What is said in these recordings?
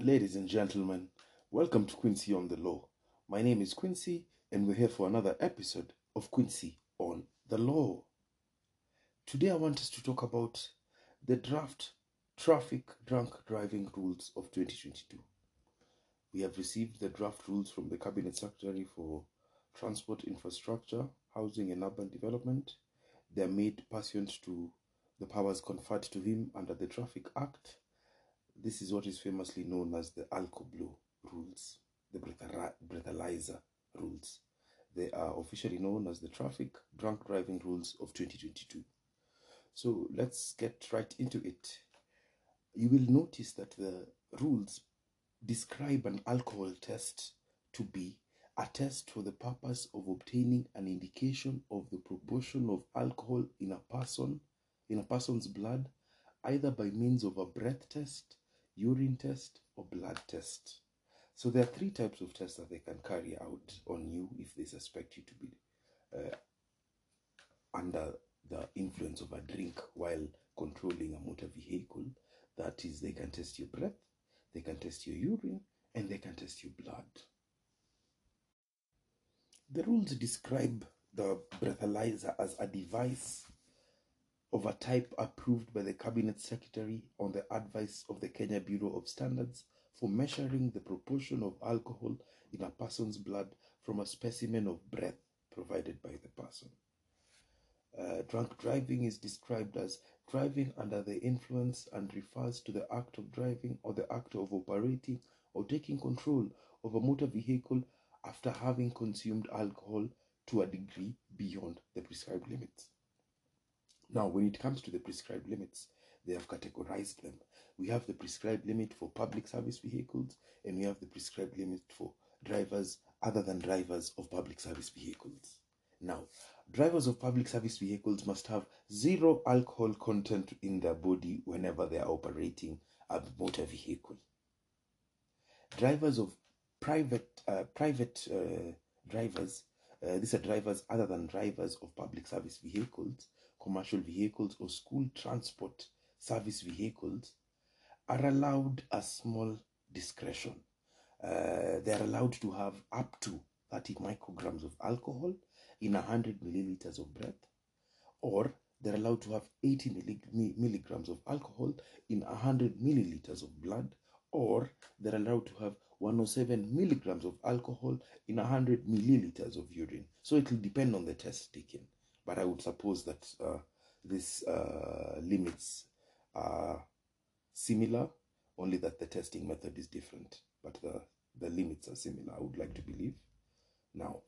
Ladies and gentlemen, welcome to Quincy on the Law. My name is Quincy, and we're here for another episode of Quincy on the Law. Today, I want us to talk about the draft Traffic Drunk Driving Rules of 2022. We have received the draft rules from the Cabinet Secretary for Transport Infrastructure, Housing and Urban Development. They are made pursuant to the powers conferred to him under the Traffic Act this is what is famously known as the Alcoblow rules, the breathalyzer rules. They are officially known as the Traffic Drunk Driving Rules of 2022. So let's get right into it. You will notice that the rules describe an alcohol test to be a test for the purpose of obtaining an indication of the proportion of alcohol in a person in a person's blood either by means of a breath test urine test, or blood test. So there are three types of tests that they can carry out on you if they suspect you to be uh, under the influence of a drink while controlling a motor vehicle. That is, they can test your breath, they can test your urine, and they can test your blood. The rules describe the breathalyzer as a device of a type approved by the Cabinet Secretary on the advice of the Kenya Bureau of Standards for measuring the proportion of alcohol in a person's blood from a specimen of breath provided by the person. Uh, drunk driving is described as driving under the influence and refers to the act of driving or the act of operating or taking control of a motor vehicle after having consumed alcohol to a degree beyond the prescribed limits. Now, when it comes to the prescribed limits, they have categorized them. We have the prescribed limit for public service vehicles, and we have the prescribed limit for drivers other than drivers of public service vehicles. Now, drivers of public service vehicles must have zero alcohol content in their body whenever they are operating a motor vehicle. Drivers of private uh, private uh, drivers, uh, these are drivers other than drivers of public service vehicles, commercial vehicles or school transport service vehicles are allowed a small discretion. Uh, they are allowed to have up to 30 micrograms of alcohol in 100 milliliters of breath, or they're allowed to have 80 milligrams of alcohol in 100 milliliters of blood, or they're allowed to have 107 milligrams of alcohol in 100 milliliters of urine. So it will depend on the test taken but I would suppose that uh, these uh, limits are similar, only that the testing method is different, but the, the limits are similar, I would like to believe. Now,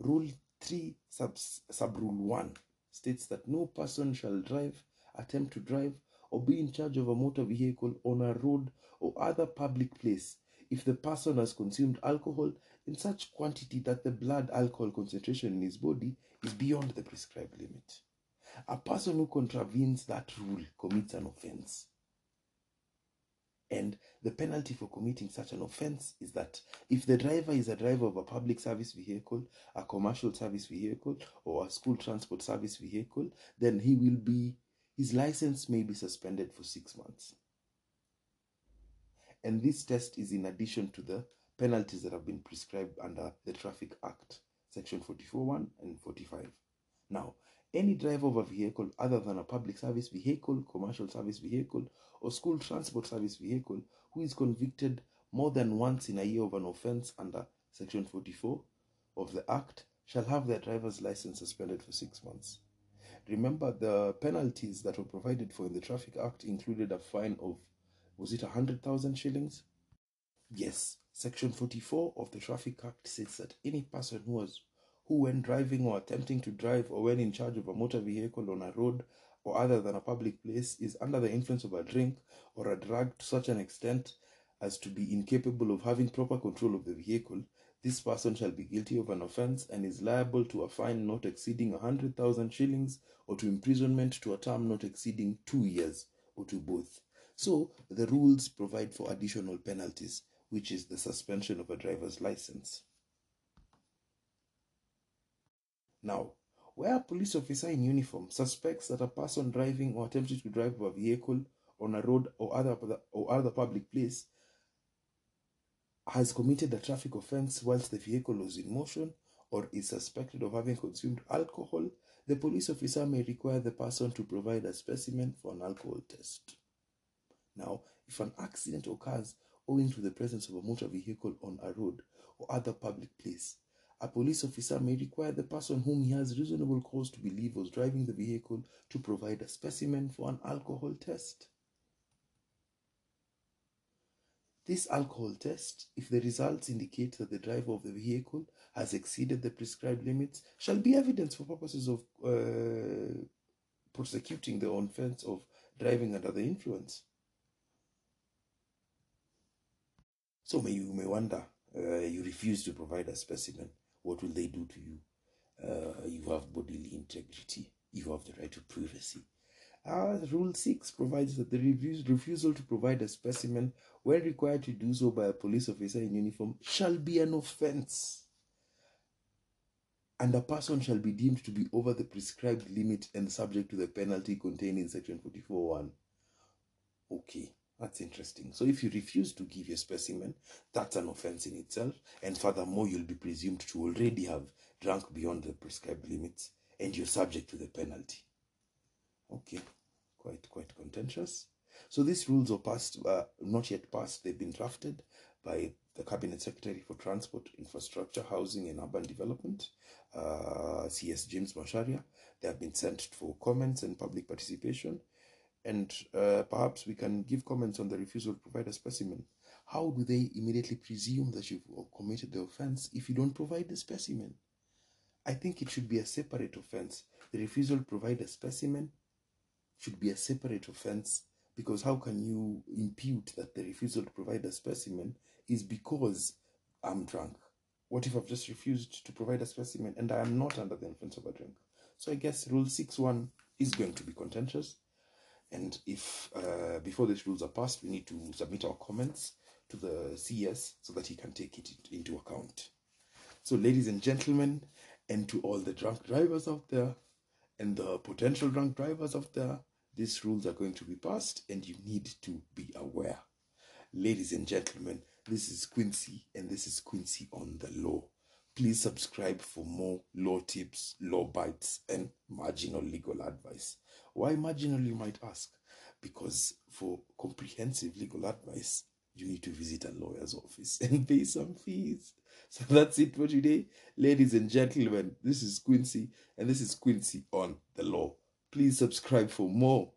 Rule 3, sub, sub Rule 1 states that no person shall drive, attempt to drive, or be in charge of a motor vehicle on a road or other public place if the person has consumed alcohol in such quantity that the blood alcohol concentration in his body is beyond the prescribed limit. A person who contravenes that rule commits an offense. And the penalty for committing such an offense is that if the driver is a driver of a public service vehicle, a commercial service vehicle, or a school transport service vehicle, then he will be, his license may be suspended for six months. And this test is in addition to the penalties that have been prescribed under the Traffic Act, Section 44.1 and 45. Now, any driver of a vehicle other than a public service vehicle, commercial service vehicle, or school transport service vehicle who is convicted more than once in a year of an offense under Section 44 of the Act shall have their driver's license suspended for six months. Remember, the penalties that were provided for in the Traffic Act included a fine of, was it 100,000 shillings? Yes, Section 44 of the Traffic Act says that any person who has who when driving or attempting to drive or when in charge of a motor vehicle on a road or other than a public place is under the influence of a drink or a drug to such an extent as to be incapable of having proper control of the vehicle, this person shall be guilty of an offence and is liable to a fine not exceeding a hundred thousand shillings or to imprisonment to a term not exceeding two years or to both. So the rules provide for additional penalties which is the suspension of a driver's license. Now, where a police officer in uniform suspects that a person driving or attempting to drive a vehicle on a road or other or other public place has committed a traffic offense whilst the vehicle was in motion or is suspected of having consumed alcohol, the police officer may require the person to provide a specimen for an alcohol test. Now, if an accident occurs owing to the presence of a motor vehicle on a road or other public place, a police officer may require the person whom he has reasonable cause to believe was driving the vehicle to provide a specimen for an alcohol test. This alcohol test, if the results indicate that the driver of the vehicle has exceeded the prescribed limits, shall be evidence for purposes of uh, prosecuting the offense of driving under the influence. So may you may wonder, uh, you refuse to provide a specimen. What will they do to you? Uh, you have bodily integrity. You have the right to privacy. Uh, Rule 6 provides that the refusal to provide a specimen, when required to do so by a police officer in uniform, shall be an offense. And a person shall be deemed to be over the prescribed limit and subject to the penalty contained in Section 44.1. Okay, that's interesting. So if you refuse to give your specimen, that's an offense in itself. And furthermore, you'll be presumed to already have drunk beyond the prescribed limits and you're subject to the penalty. Okay, quite quite contentious. So these rules are passed, uh, not yet passed. They've been drafted by the Cabinet Secretary for Transport, Infrastructure, Housing and Urban Development, uh, CS James Macharia. They have been sent for comments and public participation. And uh, perhaps we can give comments on the refusal to provide a specimen. How do they immediately presume that you've committed the offense if you don't provide the specimen? I think it should be a separate offense. The refusal to provide a specimen should be a separate offense because how can you impute that the refusal to provide a specimen is because I'm drunk? What if I've just refused to provide a specimen and I am not under the influence of a drink? So I guess Rule 6.1 is going to be contentious. And if uh, before these rules are passed, we need to submit our comments to the CS so that he can take it into account. So, ladies and gentlemen, and to all the drunk drivers out there and the potential drunk drivers out there, these rules are going to be passed and you need to be aware. Ladies and gentlemen, this is Quincy and this is Quincy on the Law. Please subscribe for more law tips, law bites, and marginal legal advice. Why marginal, you might ask? Because for comprehensive legal advice, you need to visit a lawyer's office and pay some fees. So that's it for today. Ladies and gentlemen, this is Quincy, and this is Quincy on the Law. Please subscribe for more